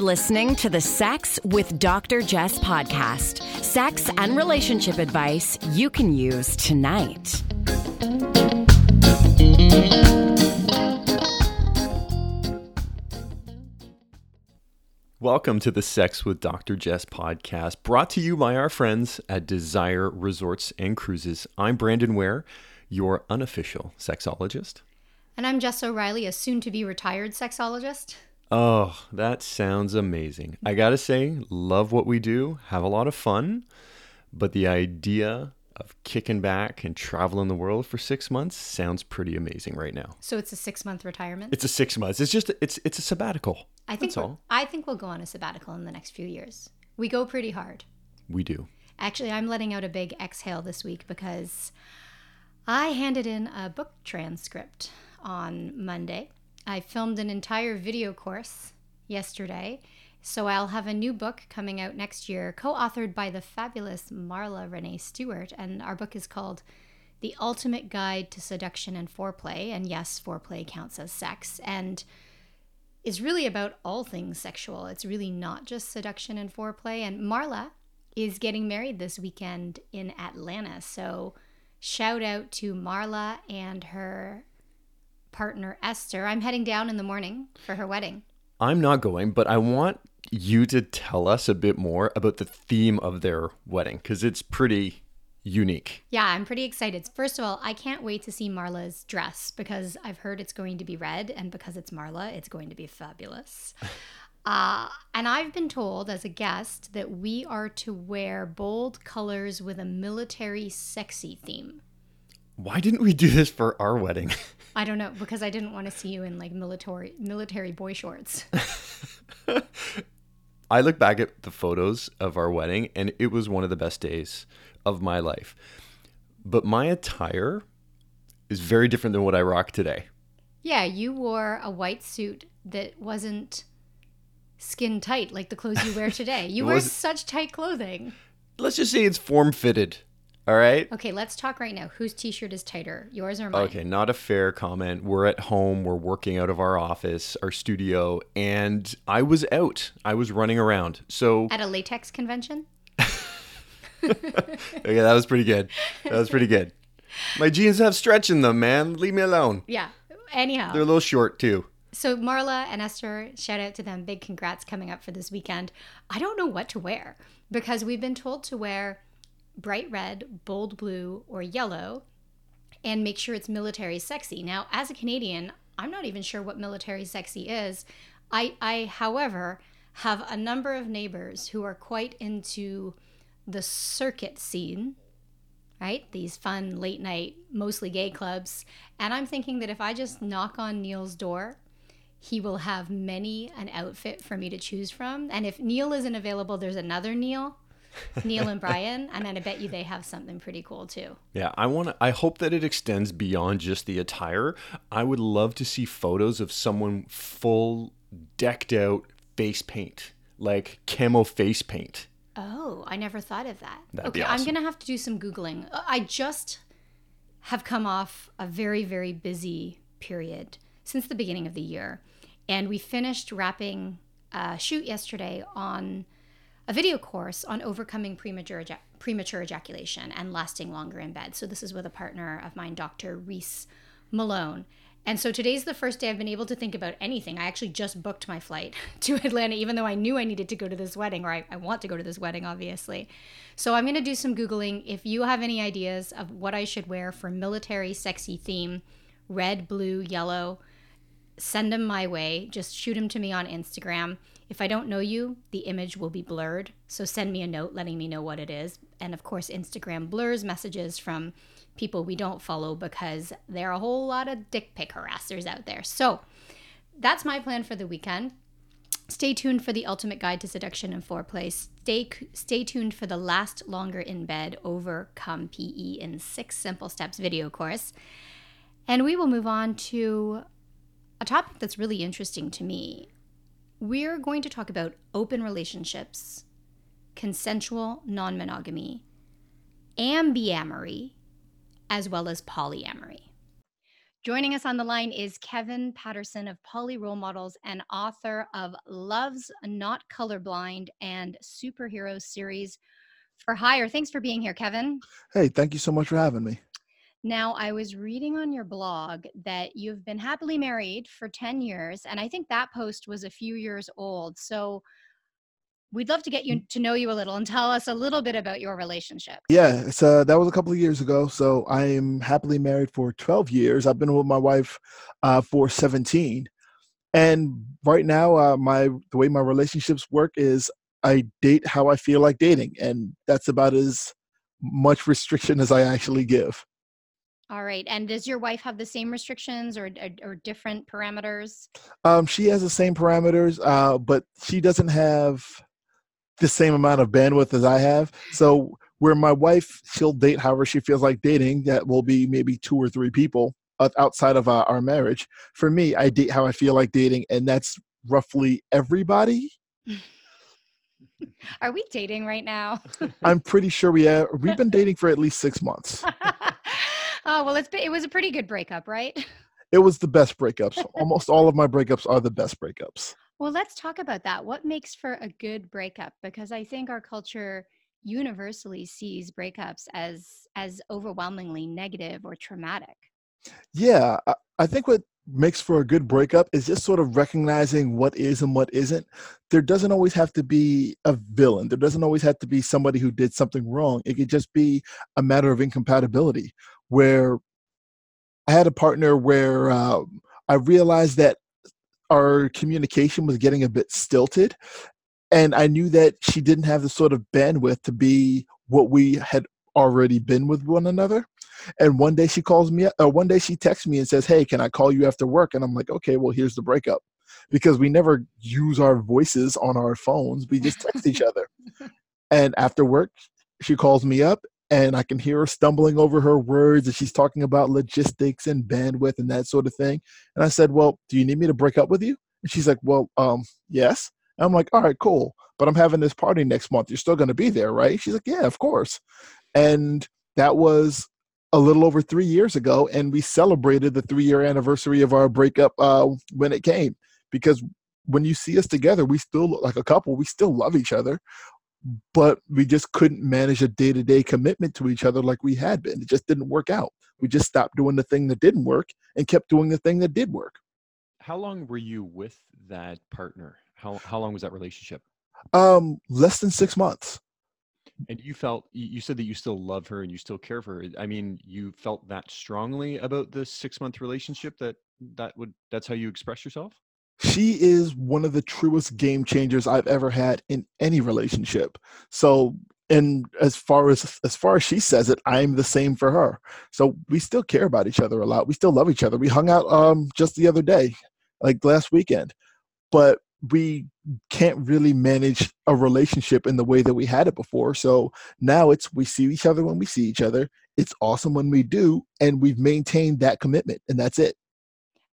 You're listening to the Sex with Dr. Jess podcast. Sex and relationship advice you can use tonight. Welcome to the Sex with Dr. Jess podcast, brought to you by our friends at Desire Resorts and Cruises. I'm Brandon Ware, your unofficial sexologist. And I'm Jess O'Reilly, a soon to be retired sexologist. Oh, that sounds amazing. I gotta say, love what we do, have a lot of fun, but the idea of kicking back and traveling the world for six months sounds pretty amazing right now. So it's a six month retirement. It's a six months. It's just it's it's a sabbatical. I think That's all. I think we'll go on a sabbatical in the next few years. We go pretty hard. We do. Actually, I'm letting out a big exhale this week because I handed in a book transcript on Monday. I filmed an entire video course yesterday. So I'll have a new book coming out next year, co authored by the fabulous Marla Renee Stewart. And our book is called The Ultimate Guide to Seduction and Foreplay. And yes, foreplay counts as sex. And is really about all things sexual. It's really not just seduction and foreplay. And Marla is getting married this weekend in Atlanta. So shout out to Marla and her partner Esther. I'm heading down in the morning for her wedding. I'm not going, but I want you to tell us a bit more about the theme of their wedding because it's pretty unique. Yeah, I'm pretty excited. First of all, I can't wait to see Marla's dress because I've heard it's going to be red, and because it's Marla, it's going to be fabulous. Uh, and I've been told as a guest that we are to wear bold colors with a military sexy theme. Why didn't we do this for our wedding? I don't know because I didn't want to see you in like military military boy shorts. I look back at the photos of our wedding and it was one of the best days of my life. But my attire is very different than what I rock today. yeah, you wore a white suit that wasn't skin tight like the clothes you wear today. You wear such tight clothing. Let's just say it's form fitted. All right. Okay, let's talk right now. Whose t-shirt is tighter, yours or mine? Okay, not a fair comment. We're at home, we're working out of our office, our studio, and I was out. I was running around. So, At a latex convention? okay, that was pretty good. That was pretty good. My jeans have stretch in them, man. Leave me alone. Yeah. Anyhow, They're a little short, too. so Marla and Esther, shout out to them. Big congrats coming up for this weekend. I don't know what to wear because we've been told to wear bright red, bold blue, or yellow and make sure it's military sexy. Now, as a Canadian, I'm not even sure what military sexy is. I, I however, have a number of neighbors who are quite into the circuit scene, right? These fun late night, mostly gay clubs. And I'm thinking that if I just knock on Neil's door, he will have many an outfit for me to choose from. And if Neil isn't available, there's another Neil, Neil and Brian. And then I bet you they have something pretty cool too. Yeah, I want to I hope that it extends beyond just the attire. I would love to see photos of someone full decked out face paint, like camo face paint. Oh, I never thought of that. That'd okay, I'm gonna have to do some googling. I just have come off a very very busy period since the beginning of the year, and we finished wrapping a shoot yesterday on a video course on overcoming premature premature ejaculation and lasting longer in bed. So this is with a partner of mine, Dr. Reece Malone. And so today's the first day I've been able to think about anything. I actually just booked my flight to Atlanta, even though I knew I needed to go to this wedding, or I, I want to go to this wedding, obviously. So I'm going to do some Googling. If you have any ideas of what I should wear for military sexy theme, red, blue, yellow, send them my way. Just shoot them to me on Instagram. If I don't know you, the image will be blurred. So send me a note letting me know what it is. And of course, Instagram blurs messages from people we don't follow because there are a whole lot of dick pic harassers out there. So that's my plan for the weekend. Stay tuned for the ultimate guide to seduction and foreplay. Stay stay tuned for the last longer in bed overcome PE in six simple steps video course. And we will move on to a topic that's really interesting to me. We're going to talk about open relationships, consensual non monogamy, ambiamory, as well as polyamory. Joining us on the line is Kevin Patterson of Poly Role Models and author of Love's Not Colorblind and Superhero Series for Hire. Thanks for being here, Kevin. Hey, thank you so much for having me. Now, I was reading on your blog that you've been happily married for 10 years, and I think that post was a few years old. So, We'd love to get you to know you a little and tell us a little bit about your relationship. Yeah, so that was a couple of years ago. So I am happily married for 12 years. I've been with my wife uh, for 17, and right now, uh, my the way my relationships work is I date how I feel like dating, and that's about as much restriction as I actually give. All right. And does your wife have the same restrictions or, or, or different parameters? Um, she has the same parameters, uh, but she doesn't have the same amount of bandwidth as I have. So where my wife, she'll date however she feels like dating. That will be maybe two or three people outside of uh, our marriage. For me, I date how I feel like dating, and that's roughly everybody. Are we dating right now? I'm pretty sure we have. We've been dating for at least six months. oh well, it's it was a pretty good breakup, right? It was the best breakups. Almost all of my breakups are the best breakups. Well, let's talk about that. What makes for a good breakup? Because I think our culture universally sees breakups as as overwhelmingly negative or traumatic. Yeah, I, I think what makes for a good breakup is just sort of recognizing what is and what isn't. There doesn't always have to be a villain. There doesn't always have to be somebody who did something wrong. It could just be a matter of incompatibility where I had a partner where uh, I realized that our communication was getting a bit stilted and i knew that she didn't have the sort of bandwidth to be what we had already been with one another and one day she calls me or one day she texts me and says hey can i call you after work? and i'm like okay well here's the breakup because we never use our voices on our phones we just text each other and after work she calls me up and I can hear her stumbling over her words and she's talking about logistics and bandwidth and that sort of thing. And I said, Well, do you need me to break up with you? And she's like, Well, um, yes. And I'm like, All right, cool. But I'm having this party next month. You're still going to be there, right? She's like, Yeah, of course. And that was a little over three years ago. And we celebrated the three year anniversary of our breakup uh, when it came because when you see us together, we still look like a couple. We still love each other but we just couldn't manage a day-to-day commitment to each other like we had been. It just didn't work out. We just stopped doing the thing that didn't work and kept doing the thing that did work. How long were you with that partner? How, how long was that relationship? Um less than six months. And you felt you said that you still love her and you still care for her. I mean you felt that strongly about this six month relationship that that would that's how you express yourself she is one of the truest game changers I've ever had in any relationship. So, and as far as as far as she says it, I'm the same for her. So we still care about each other a lot. We still love each other. We hung out um just the other day, like last weekend. But we can't really manage a relationship in the way that we had it before. So now it's we see each other when we see each other. It's awesome when we do, and we've maintained that commitment, and that's it.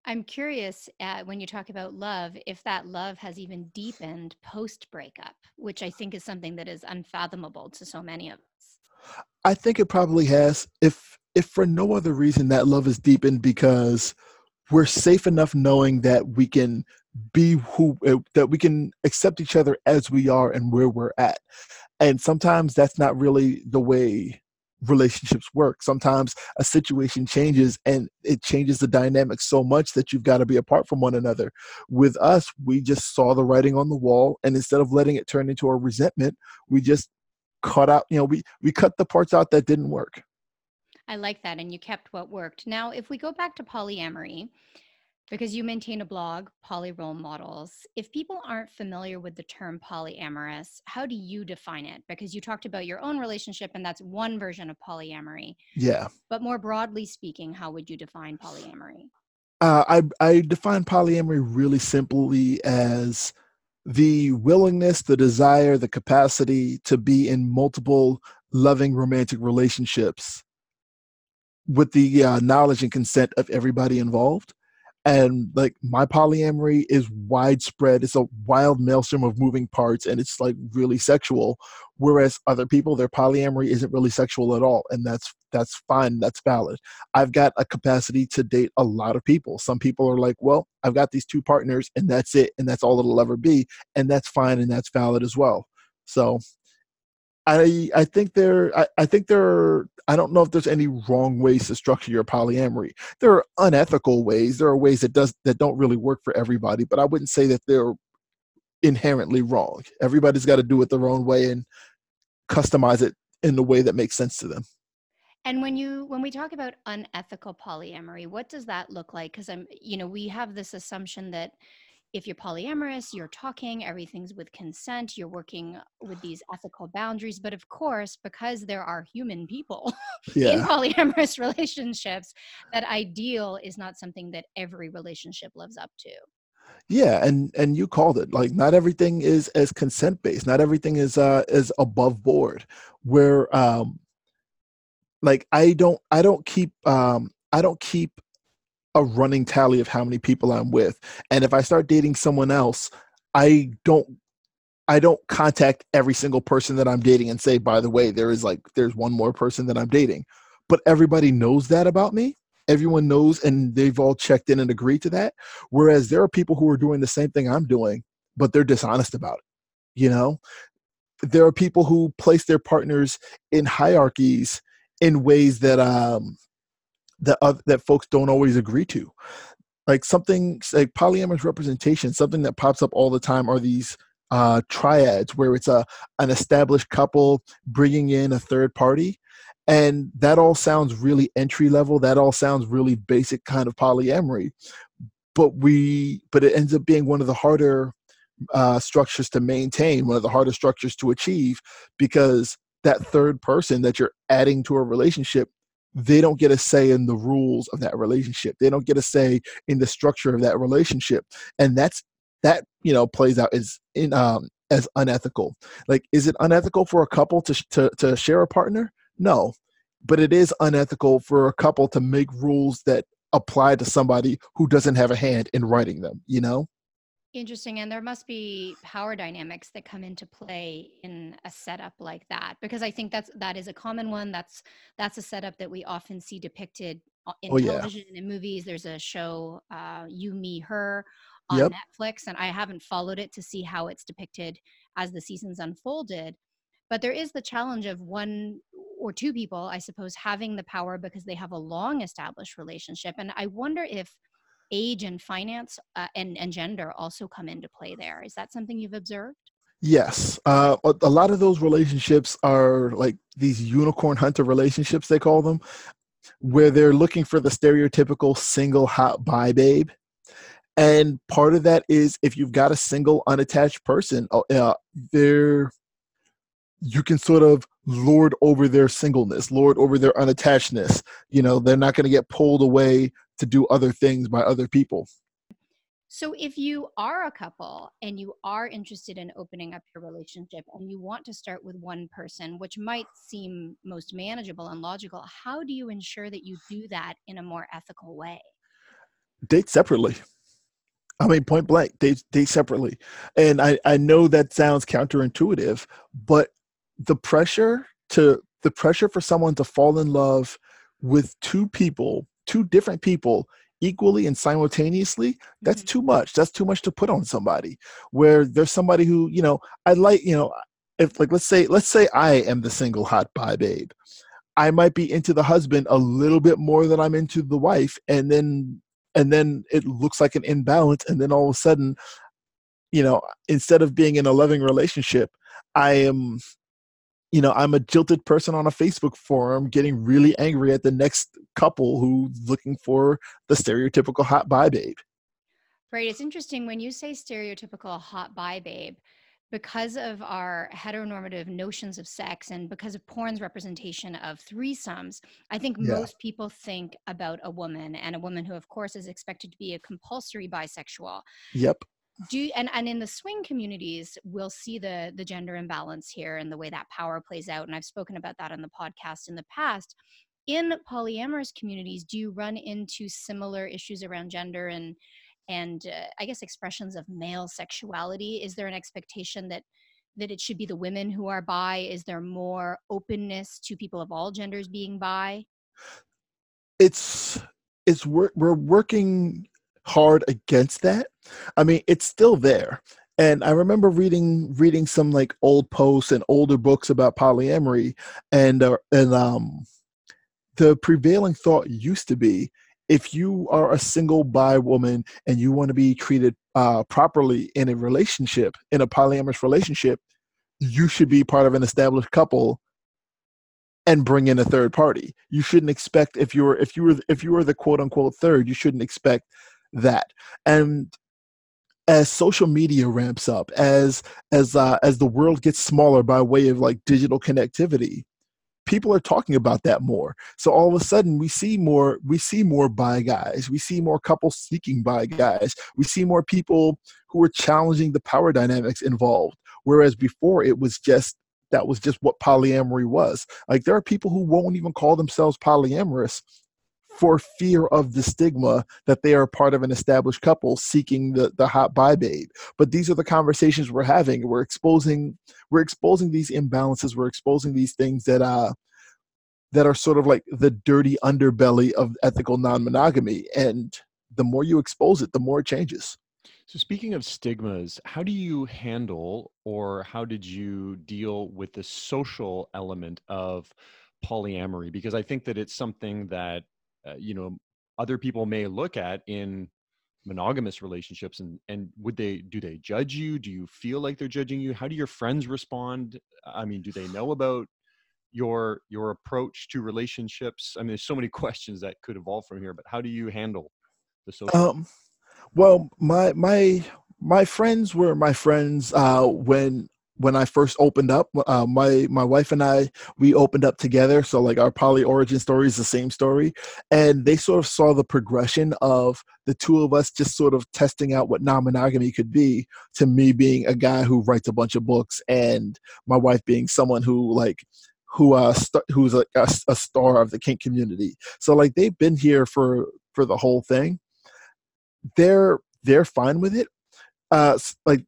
I'm curious uh, when you talk about love, if that love has even deepened post breakup, which I think is something that is unfathomable to so many of us. I think it probably has. If if for no other reason that love is deepened because we're safe enough knowing that we can be who uh, that we can accept each other as we are and where we're at. And sometimes that's not really the way relationships work. Sometimes a situation changes and it changes the dynamic so much that you've got to be apart from one another. With us, we just saw the writing on the wall and instead of letting it turn into a resentment, we just cut out, you know, we we cut the parts out that didn't work. I like that and you kept what worked. Now, if we go back to polyamory, because you maintain a blog, Poly Role Models. If people aren't familiar with the term polyamorous, how do you define it? Because you talked about your own relationship, and that's one version of polyamory. Yeah. But more broadly speaking, how would you define polyamory? Uh, I, I define polyamory really simply as the willingness, the desire, the capacity to be in multiple loving romantic relationships with the uh, knowledge and consent of everybody involved and like my polyamory is widespread it's a wild maelstrom of moving parts and it's like really sexual whereas other people their polyamory isn't really sexual at all and that's that's fine that's valid. I've got a capacity to date a lot of people. Some people are like well i've got these two partners and that's it and that's all it'll ever be and that's fine and that's valid as well. So I think there I, I think there are, I don't know if there's any wrong ways to structure your polyamory. There are unethical ways. There are ways that does that don't really work for everybody, but I wouldn't say that they're inherently wrong. Everybody's got to do it their own way and customize it in the way that makes sense to them. And when you when we talk about unethical polyamory, what does that look like? Because I'm you know we have this assumption that if you're polyamorous, you're talking, everything's with consent, you're working with these ethical boundaries. But of course, because there are human people yeah. in polyamorous relationships, that ideal is not something that every relationship lives up to. Yeah, and and you called it. Like not everything is as consent based. Not everything is uh is above board. Where um like I don't I don't keep um I don't keep a running tally of how many people I'm with. And if I start dating someone else, I don't I don't contact every single person that I'm dating and say, by the way, there is like there's one more person that I'm dating. But everybody knows that about me. Everyone knows and they've all checked in and agreed to that. Whereas there are people who are doing the same thing I'm doing, but they're dishonest about it. You know? There are people who place their partners in hierarchies in ways that um that uh, that folks don't always agree to. Like something like polyamorous representation, something that pops up all the time are these uh, triads where it's a an established couple bringing in a third party, and that all sounds really entry level. That all sounds really basic kind of polyamory, but we but it ends up being one of the harder uh, structures to maintain, one of the harder structures to achieve, because that third person that you're adding to a relationship they don't get a say in the rules of that relationship. They don't get a say in the structure of that relationship. And that's that you know plays out as in um as unethical. Like is it unethical for a couple to to, to share a partner? No. But it is unethical for a couple to make rules that apply to somebody who doesn't have a hand in writing them you know Interesting. And there must be power dynamics that come into play in a setup like that because I think that's that is a common one. That's that's a setup that we often see depicted in oh, television yeah. and movies. There's a show, uh, You, Me, Her on yep. Netflix, and I haven't followed it to see how it's depicted as the seasons unfolded. But there is the challenge of one or two people, I suppose, having the power because they have a long established relationship. And I wonder if age and finance uh, and, and gender also come into play there. Is that something you've observed? Yes. Uh, a lot of those relationships are like these unicorn hunter relationships, they call them, where they're looking for the stereotypical single hot bi babe. And part of that is if you've got a single unattached person, uh, uh they're you can sort of lord over their singleness, lord over their unattachedness. You know, they're not going to get pulled away to do other things by other people. So, if you are a couple and you are interested in opening up your relationship and you want to start with one person, which might seem most manageable and logical, how do you ensure that you do that in a more ethical way? Date separately. I mean, point blank, date, date separately. And I, I know that sounds counterintuitive, but the pressure to the pressure for someone to fall in love with two people, two different people equally and simultaneously that's mm-hmm. too much. That's too much to put on somebody. Where there's somebody who you know i like you know if like let's say let's say i am the single hot bi babe. I might be into the husband a little bit more than i'm into the wife and then and then it looks like an imbalance and then all of a sudden you know instead of being in a loving relationship i am you know, I'm a jilted person on a Facebook forum getting really angry at the next couple who's looking for the stereotypical hot bi babe. Right. It's interesting when you say stereotypical hot bi babe, because of our heteronormative notions of sex and because of porn's representation of threesomes, I think yeah. most people think about a woman and a woman who, of course, is expected to be a compulsory bisexual. Yep do and, and in the swing communities we'll see the the gender imbalance here and the way that power plays out and i've spoken about that on the podcast in the past in polyamorous communities, do you run into similar issues around gender and and uh, I guess expressions of male sexuality? Is there an expectation that that it should be the women who are bi? Is there more openness to people of all genders being bi? It's it's we're, we're working hard against that. I mean, it's still there. And I remember reading reading some like old posts and older books about polyamory, and uh, and um, the prevailing thought used to be if you are a single bi woman and you want to be treated uh, properly in a relationship, in a polyamorous relationship, you should be part of an established couple and bring in a third party. You shouldn't expect if you were if you were if you were the quote unquote third, you shouldn't expect that. And as social media ramps up, as as uh, as the world gets smaller by way of like digital connectivity, people are talking about that more. So all of a sudden we see more we see more bi guys. We see more couples seeking bi guys. We see more people who are challenging the power dynamics involved. Whereas before it was just that was just what polyamory was. Like there are people who won't even call themselves polyamorous for fear of the stigma that they are part of an established couple seeking the, the hot bi babe. But these are the conversations we're having. We're exposing we're exposing these imbalances. We're exposing these things that uh that are sort of like the dirty underbelly of ethical non-monogamy. And the more you expose it, the more it changes. So, speaking of stigmas, how do you handle or how did you deal with the social element of polyamory? Because I think that it's something that uh, you know other people may look at in monogamous relationships and and would they do they judge you? Do you feel like they're judging you? How do your friends respond? I mean do they know about your your approach to relationships? I mean there's so many questions that could evolve from here but how do you handle the social um well my my my friends were my friends uh when when I first opened up, uh, my my wife and I we opened up together. So like our poly origin story is the same story, and they sort of saw the progression of the two of us just sort of testing out what non-monogamy could be. To me, being a guy who writes a bunch of books, and my wife being someone who like who uh st- who's a, a, a star of the kink community. So like they've been here for for the whole thing. They're they're fine with it. Uh, like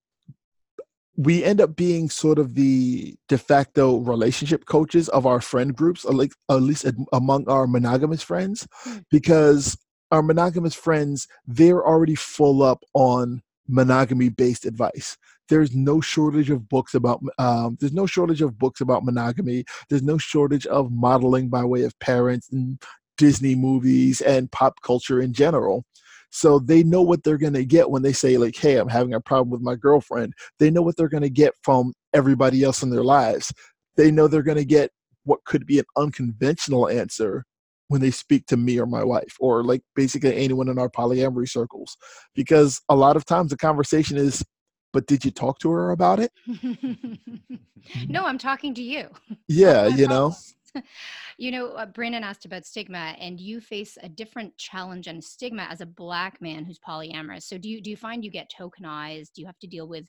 we end up being sort of the de facto relationship coaches of our friend groups, like at least among our monogamous friends, hmm. because our monogamous friends they're already full up on monogamy based advice. There's no shortage of books about um, there's no shortage of books about monogamy. There's no shortage of modeling by way of parents and disney movies and pop culture in general so they know what they're going to get when they say, like, hey, I'm having a problem with my girlfriend. They know what they're going to get from everybody else in their lives. They know they're going to get what could be an unconventional answer when they speak to me or my wife or like basically anyone in our polyamory circles because a lot of times the conversation is but did you talk to her about it no i'm talking to you yeah you know you know, uh, Brandon asked about stigma, and you face a different challenge and stigma as a black man who's polyamorous. So, do you do you find you get tokenized? Do you have to deal with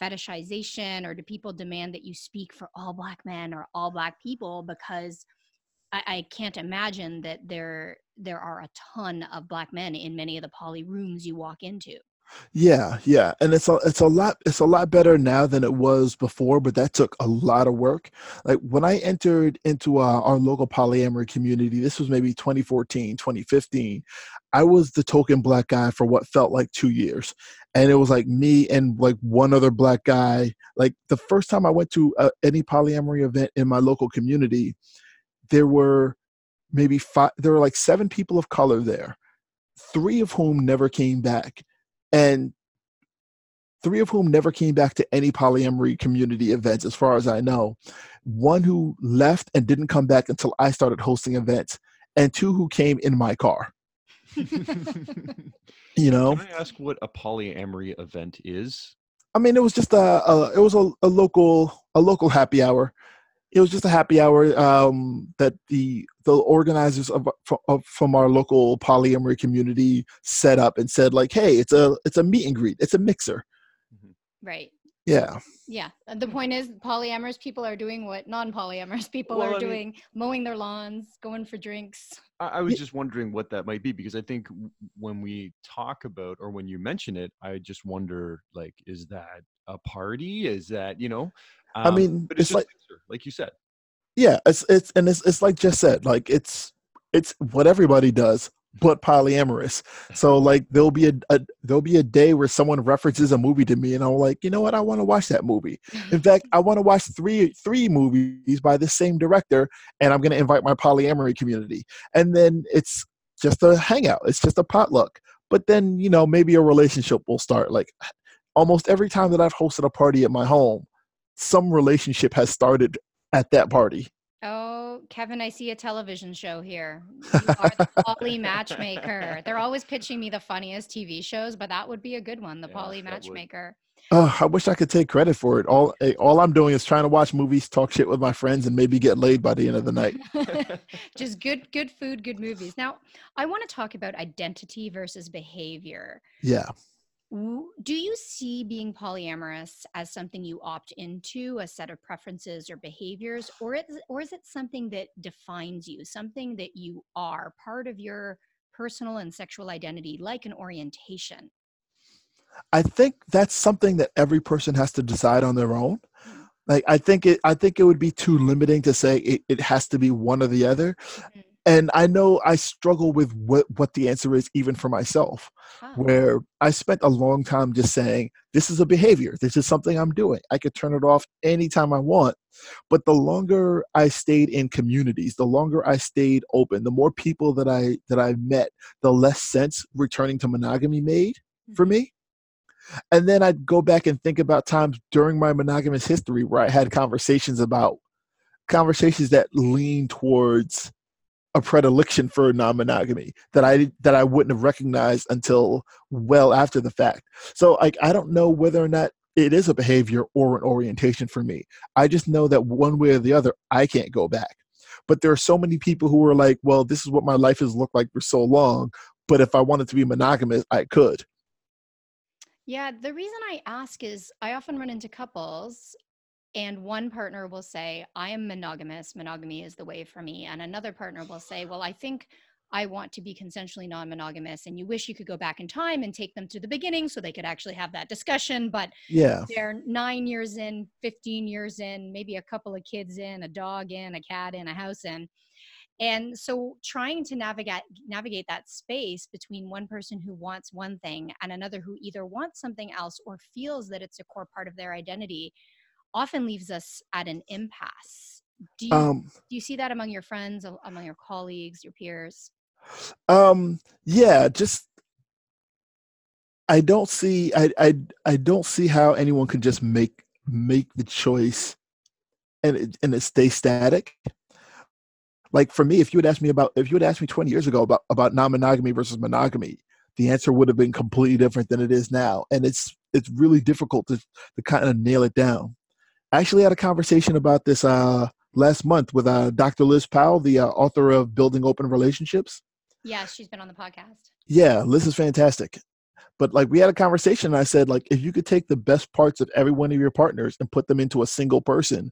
fetishization, or do people demand that you speak for all black men or all black people? Because I, I can't imagine that there there are a ton of black men in many of the poly rooms you walk into. Yeah, yeah, and it's a it's a lot it's a lot better now than it was before, but that took a lot of work. Like when I entered into uh, our local polyamory community, this was maybe 2014, 2015. I was the token black guy for what felt like two years, and it was like me and like one other black guy. Like the first time I went to uh, any polyamory event in my local community, there were maybe five. There were like seven people of color there, three of whom never came back and three of whom never came back to any polyamory community events, as far as I know. One who left and didn't come back until I started hosting events, and two who came in my car. you know, can I ask what a polyamory event is? I mean, it was just a, a it was a, a local a local happy hour it was just a happy hour um, that the the organizers of, of, from our local polyamory community set up and said like hey it's a it's a meet and greet it's a mixer mm-hmm. right Yeah. Yeah. The point is, polyamorous people are doing what non-polyamorous people Well, are I mean- doing: mowing their lawns, going for drinks. I, I was just wondering what that might be because I think when we talk about or when you mention it, I just wonder like, is that a party? Is that you know? I Um, mean, but it's, it's like- mixer, like you said. Yeah, it's it's and it's it's like just said, like it's it's what everybody does, but polyamorous. So like there'll be a, a there'll be a day where someone references a movie to me, and I'm like, you know what, I want to watch that movie. In fact, I want to watch three three movies by the same director, and I'm going to invite my polyamory community, and then it's just a hangout. It's just a potluck. But then you know maybe a relationship will start. Like almost every time that I've hosted a party at my home, some relationship has started at that party. Oh, Kevin, I see a television show here. You are the poly matchmaker. They're always pitching me the funniest TV shows, but that would be a good one, the Yeah, poly matchmaker. Oh, I wish I could take credit for it. All eh, all I'm doing is trying to watch movies, talk shit with my friends, and maybe get laid by the end of the night. Just good, good food, good movies. Now, I want to talk about identity versus behavior. Yeah. Do you see being polyamorous as something you opt into, a set of preferences or behaviors, or is, or is it something that defines you, something that you are, part of your personal and sexual identity, like an orientation? I think that's something that every person has to decide on their own. Like I think it I think it would be too limiting to say it, it has to be one or the other. Mhm. And I know I struggle with what, what the answer is even for myself, Ah, where I spent a long time just saying, this is a behavior. This is something I'm doing. I could turn it off anytime I want. But the longer I stayed in communities, the longer I stayed open, the more people that I that I met, the less sense returning to monogamy made for mhm. me. And then I'd go back and think about times during my monogamous history where I had conversations about conversations that lean towards a predilection for non-monogamy that I that I wouldn't have recognized until well after the fact. So like I don't know whether or not it is a behavior or an orientation for me. I just know that one way or the other I can't go back. But there are so many people who are like, well, this is what my life has looked like for so long, but if I wanted to be monogamous, I could. Yeah, the reason I ask is I often run into couples and one partner will say, I am monogamous, monogamy is the way for me. And another partner will say, Well, I think I want to be consensually non monogamous. And you wish you could go back in time and take them to the beginning so they could actually have that discussion. But Yeah. they're nine years in, 15 years in, maybe a couple of kids in, a dog in, a cat in, a house in. And so trying to navigate navigate that space between one person who wants one thing and another who either wants something else or feels that it's a core part of their identity often leaves us at an impasse. Do you, Um do you see that among your friends, among your colleagues, your peers? Um, yeah, just I don't see I I I don't see how anyone can just make make the choice and it, and it stay static. Like for me, if you had asked me about if you had asked me 20 years ago about about non-monogamy versus monogamy, the answer would have been completely different than it is now. And it's it's really difficult to to kind of nail it down. I actually had a conversation about this uh last month with uh Dr. Liz Powell, the uh, author of Building Open Relationships. Yeah, she's been on the podcast. Yeah, Liz is fantastic. But like we had a conversation and I said like if you could take the best parts of every one of your partners and put them into a single person,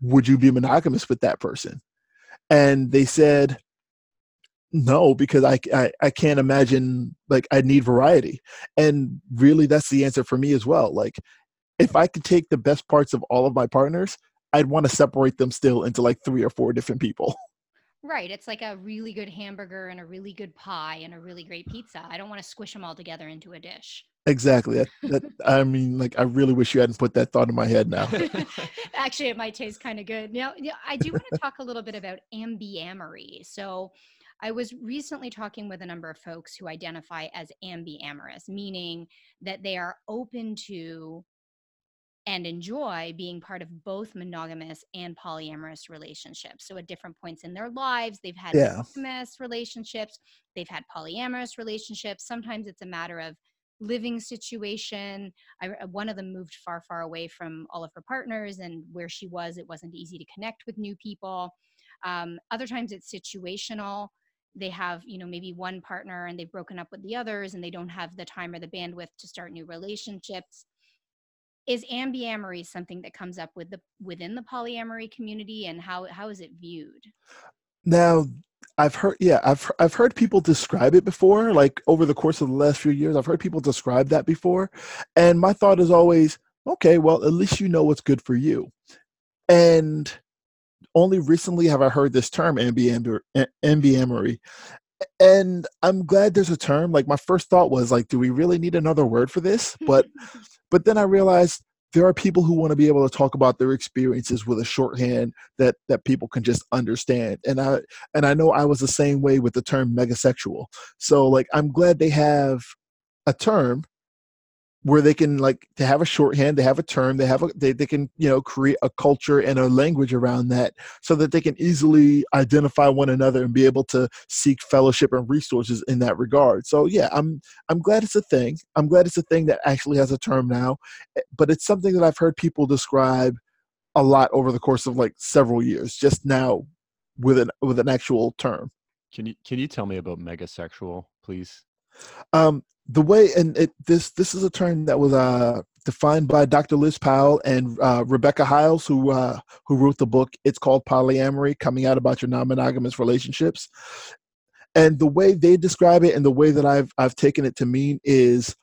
would you be monogamous with that person? And they said no because I, I I can't imagine like I need variety. And really that's the answer for me as well. Like if I could take the best parts of all of my partners, I'd want to separate them still into like three or four different people. Right. It's like a really good hamburger and a really good pie and a really great pizza. I don't want to squish them all together into a dish. exactly. That, that I mean like I really wish you hadn't put that thought in my head now. Actually, it might taste kind of good. Now, yeah, I do want to talk a little bit about ambiamory. So, I was recently talking with a number of folks who identify as ambiamorous, meaning that they are open to and enjoy being part of both monogamous and polyamorous relationships. So, at different points in their lives, they've had Yeah. monogamous relationships, they've had polyamorous relationships. Sometimes it's a matter of living situation. I, uh, one of them moved far, far away from all of her partners, and where she was, it wasn't easy to connect with new people. Um, other times it's situational. They have, you know, maybe one partner and they've broken up with the others, and they don't have the time or the bandwidth to start new relationships is ambiamory something that comes up with the within the polyamory community and how how is it viewed now I've heard, yeah, I've I've heard people describe it before. Like over the course of the last few years, I've heard people describe that before, and my thought is always, okay, well, at least you know what's good for you. And only recently have I heard this term ambiamory, and I'm glad there's a term. Like my first thought was like, do we really need another word for this? But but then I realized there are people who want to be able to talk about their experiences with a shorthand that that people can just understand and i and i know i was the same way with the term megasexual so like i'm glad they have a term where they can like to have a shorthand they have a term they have a they, they can you know create a culture and a language around that so that they can easily identify one another and be able to seek fellowship and resources in that regard. So yeah i'm i'm glad it's a thing. I'm glad it's a thing that actually has a term now eh, but it's something that i've heard people describe a lot over the course of like several years just now with an with an actual term. Can you can you tell me about megasexual please um, the way and it, this this is a term that was uh, defined by Dr. Liz Powell and uh, Rebecca Hiles, who uh, who wrote the book. It's called Polyamory: Coming Out About Your Non-Monogamous Relationships. And the way they describe it, and the way that I've I've taken it to mean is,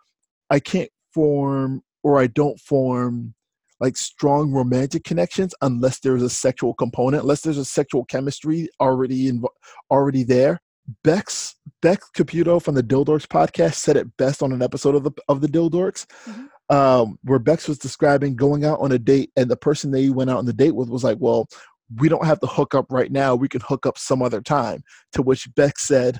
I can't form or I don't form like strong romantic connections unless there's a sexual component, unless there's a sexual chemistry already in, already there. Bex Bex Caputo from the Dildorks podcast said it best on an episode of the of the Dildorks, mm-hmm. um, where Bex was describing going out on a date, and the person they went out on the date with was like, "Well, we don't have to hook up right now. We can hook up some other time." To which Bex said,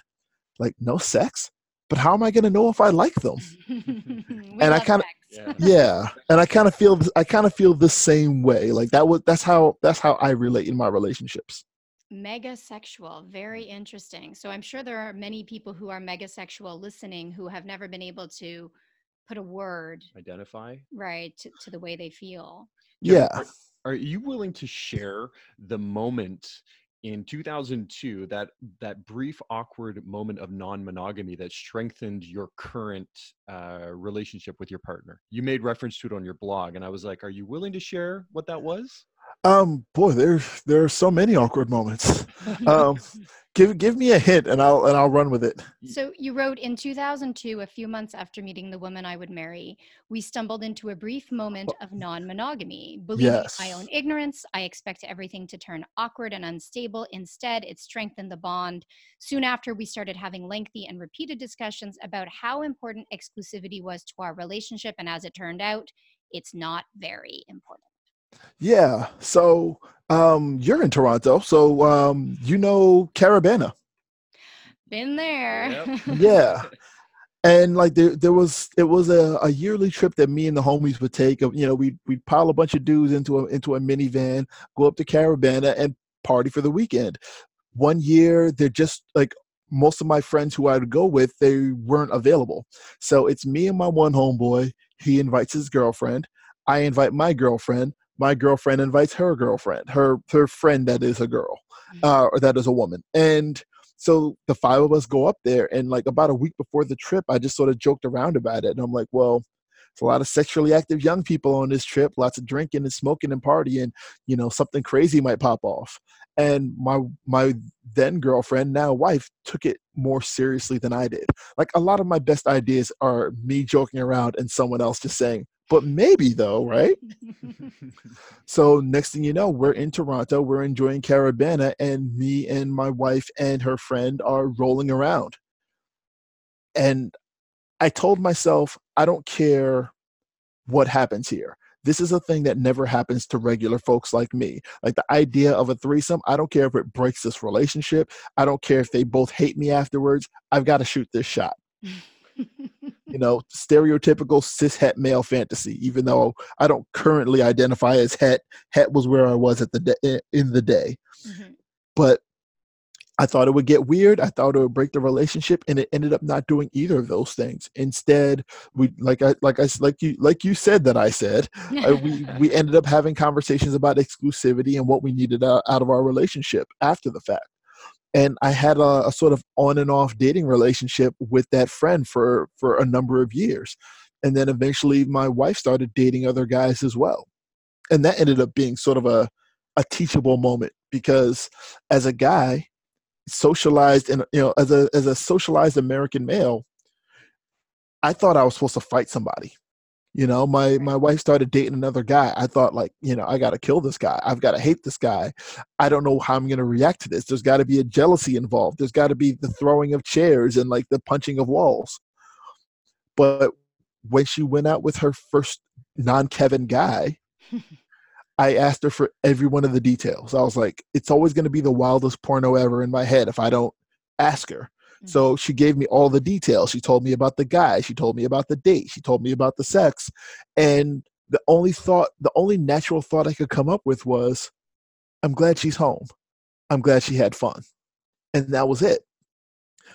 "Like no sex." But how am I going to know if I like them? and I kind of yeah. yeah. and I kind of feel I kind of feel the same way. Like that was that's how that's how I relate in my relationships. Megasexual, very interesting. So I'm sure there are many people who are megasexual listening who have never been able to put a word identify right to, to the way they feel. Yeah. Are, are you willing to share the moment in 2002 that that brief awkward moment of non-monogamy that strengthened your current uh, relationship with your partner you made reference to it on your blog and i was like are you willing to share what that was um, boy, there there are so many awkward moments. Um, give give me a hint, and I'll and I'll run with it. So you wrote in 2002, a few months after meeting the woman I would marry, we stumbled into a brief moment of non-monogamy. Believing yes. my own ignorance, I expect everything to turn awkward and unstable. Instead, it strengthened the bond. Soon after, we started having lengthy and repeated discussions about how important exclusivity was to our relationship, and as it turned out, it's not very important. Yeah. So um, you're in Toronto, so um, you know Caribana. Been there. Yep. yeah. And like there, there was it was a, a yearly trip that me and the homies would take. You know, we we'd pile a bunch of dudes into a into a minivan, go up to Caribana, and party for the weekend. One year, they're just like most of my friends who I would go with, they weren't available. So it's me and my one homeboy. He invites his girlfriend. I invite my girlfriend my girlfriend invites her girlfriend, her her friend that is a girl, mm. uh, or that is a woman, and so the five of us go up there. And like about a week before the trip, I just sort of joked around about it, and I'm like, well. It's a lot of sexually active young people on this trip, lots of drinking and smoking and partying. You know, something crazy might pop off. And my my then girlfriend, now wife, took it more seriously than I did. Like a lot of my best ideas are me joking around and someone else just saying, but maybe though, right? so next thing you know, we're in Toronto, we're enjoying Caribana, and me and my wife and her friend are rolling around. And I told myself, I don't care what happens here. This is a thing that never happens to regular folks like me. Like the idea of a threesome, I don't care if it breaks this relationship. I don't care if they both hate me afterwards. I've got to shoot this shot. you know, stereotypical cis het male fantasy, even though I don't currently identify as het. Het was where I was at the de- in the day. Mm-hmm. But I thought it would get weird. I thought it would break the relationship, and it ended up not doing either of those things. Instead, we like I like I like you like you said that I said uh, we we ended up having conversations about exclusivity and what we needed out, out of our relationship after the fact and I had a, a, sort of on and off dating relationship with that friend for for a number of years. and then eventually my wife started dating other guys as well and that ended up being sort of a a teachable moment because as a guy socialized and you know as a as a socialized american male i thought i was supposed to fight somebody you know my my wife started dating another guy. I thought like you know i got to kill this guy. I've got to hate this guy. I don't know how i'm going to react to this. There's got to be a jealousy involved. There's got to be the throwing of chairs and like the punching of walls. But when she went out with her first non-kevin guy I asked her for every one of the details. I was like, it's always going to be the wildest porno ever in my head if I don't ask her. Mm-hmm. So she gave me all the details. She told me about the guy. She told me about the date. She told me about the sex. And the only thought, the only natural thought I could come up with was, I'm glad she's home. I'm glad she had fun. And that was it.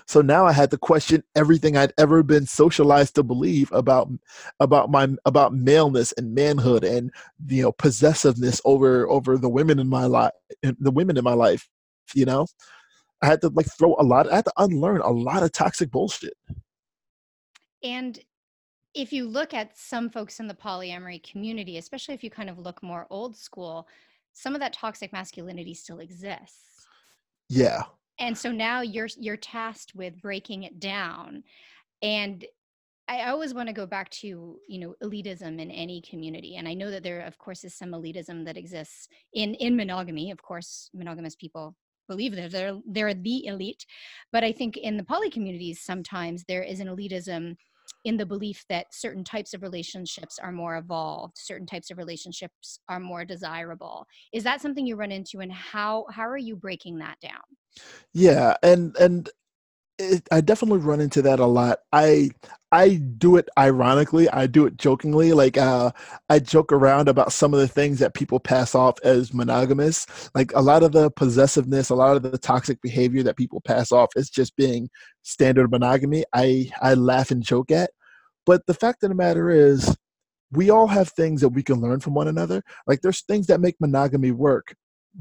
So now I had to question everything I'd ever been socialized to believe about about my about maleness and manhood and you know possessiveness over over the women in my life the women in my life. You know, I had to like throw a lot. I had to unlearn a lot of toxic bullshit. And if you look at some folks in the polyamory community, especially if you kind of look more old school, some of that toxic masculinity still exists. Yeah and so now you're you're tasked with breaking it down and I always want to go back to, you know, elitism in any community. And I know that there, of course, is some elitism that exists in, in monogamy. Of course, monogamous people believe that they're, they're the elite. But I think in the poly communities, sometimes there is an elitism in the belief that certain types of relationships are more evolved certain types of relationships are more desirable is that something you run into and how how are you breaking that down yeah and and it, I definitely run into that a lot. I I do it ironically. I do it jokingly. Like uh, I joke around about some of the things that people pass off as monogamous. Like a lot of the possessiveness, a lot of the toxic behavior that people pass off as just being standard monogamy. I I laugh and joke at. But the fact of the matter is, we all have things that we can learn from one another. Like there's things that make monogamy work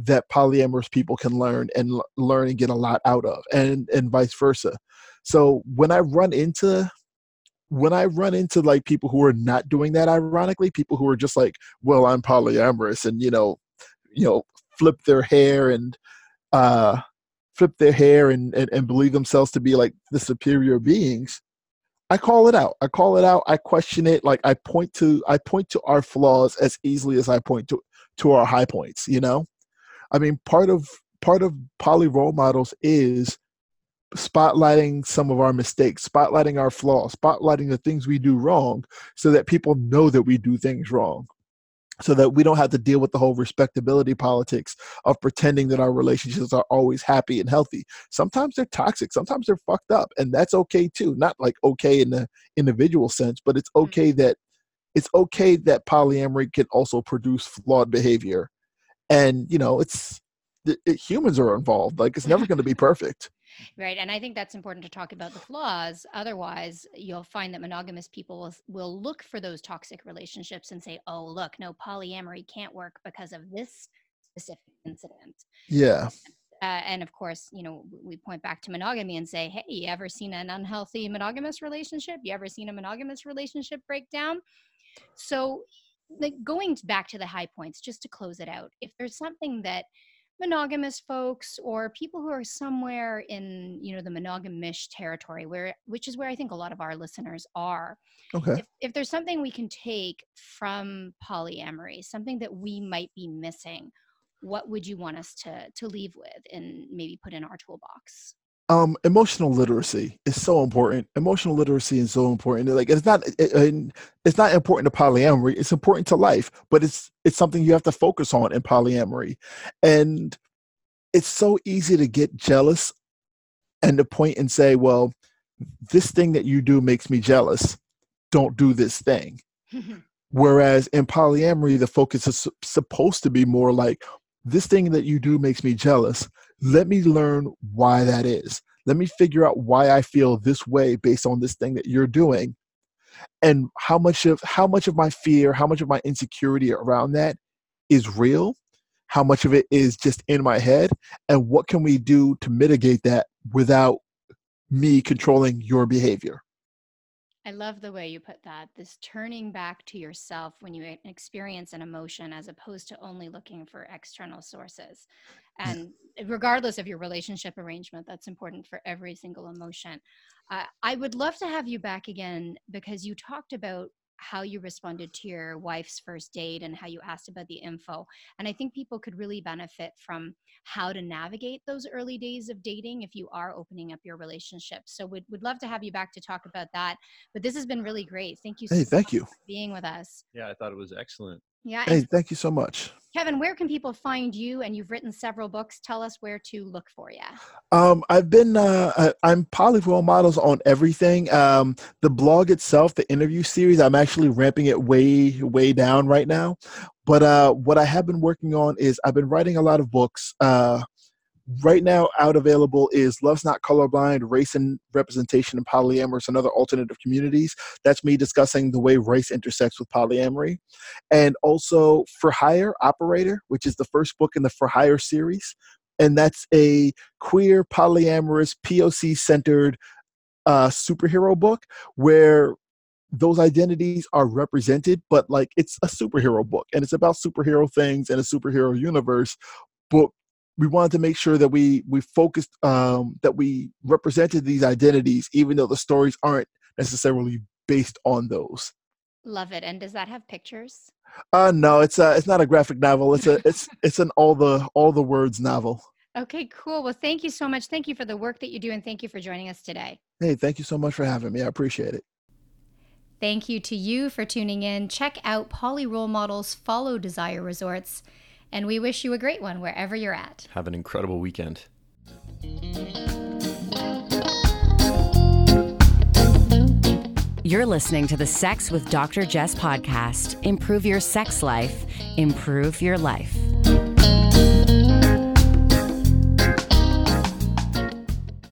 that polyamorous people can learn and l- learn and get a lot out of and and vice versa. So when i run into when i run into like people who are not doing that ironically people who are just like well i'm polyamorous and you know you know flip their hair and uh flip their hair and, and, and believe themselves to be like the superior beings i call it out. I call it out. I question it. Like i point to i point to our flaws as easily as i point to to our high points you know I mean, part of part of poly role models is spotlighting some of our mistakes, spotlighting our flaws, spotlighting the things we do wrong, so that people know that we do things wrong. So that we don't have to deal with the whole respectability politics of pretending that our relationships are always happy and healthy. Sometimes they're toxic, sometimes they're fucked up, and that's okay too. Not like okay in the individual sense, but it's mm. okay that it's okay that polyamory can also produce flawed behavior and you know it's it, it, humans are involved like it's never going to be perfect right and i think that's important to talk about the flaws otherwise you'll find that monogamous people will, will look for those toxic relationships and say oh look no polyamory can't work because of this specific incident yeah uh, and of course, you know, we point back to monogamy and say, hey, you ever seen an unhealthy monogamous relationship? You ever seen a monogamous relationship break down? So like going back to the high points just to close it out if there's something that monogamous folks or people who are somewhere in you know the monogamish territory where which is where i think a lot of our listeners are okay. if, if there's something we can take from polyamory something that we might be missing what would you want us to to leave with and maybe put in our toolbox um, emotional literacy is so important. Emotional literacy is so important. Like it's not it, it's not important to polyamory. It's important to life, but it's it's something you have to focus on in polyamory, and it's so easy to get jealous and to point and say, "Well, this thing that you do makes me jealous. Don't do this thing." Whereas in polyamory, the focus is supposed to be more like, "This thing that you do makes me jealous." Let me learn why that is. Let me figure out why I feel this way based on this thing that you're doing. And how much of how much of my fear, how much of my insecurity around that is real, how much of it is just in my head, and what can we do to mitigate that without me controlling your behavior? I love the way you put that. This turning back to yourself when you experience an emotion as opposed to only looking for external sources. And regardless of your relationship arrangement, that's important for every single emotion. Uh, I would love to have you back again because you talked about how you responded to your wife's first date and how you asked about the info. And I think people could really benefit from how to navigate those early days of dating if you are opening up your relationship. So we'd, we'd love to have you back to talk about that. But this has been really great. Thank you hey, so thank you. for being with us. Yeah, I thought it was excellent. Yeah. Hey, thank you so much. Kevin, where can people find you? And you've written several books. Tell us where to look for you. Um, I've been uh, I'm Poly Role Models on everything. Um, the blog itself, the interview series, I'm actually ramping it way way down right now. But uh, what I have been working on is I've been writing a lot of books. Uh, right now out available is love's not colorblind race and representation in polyamorous and other alternative communities. That's me discussing the way race intersects with polyamory. And also for hire operator which is the first book in the for hire series. And that's a queer polyamorous poc centered uh, superhero book where those identities are represented but like it's a superhero book. And it's about superhero things and a superhero universe but we wanted to make sure that we we focused um, that we represented these identities, even though the stories aren't necessarily based on those. Love it. And does that have pictures? Uh no, it's a it's not a graphic novel. It's a it's it's an all the all the words novel. Okay, cool. Well, thank you so much. Thank you for the work that you do and thank you for joining us today. Hey, thank you so much for having me. I appreciate it. Thank you to you for tuning in. Check out Poly Role Models Follow Desire Resorts and we wish you a great one wherever you're at. Have an incredible weekend. You're listening to the Sex with Dr. Jess podcast. Improve your sex life, improve your life.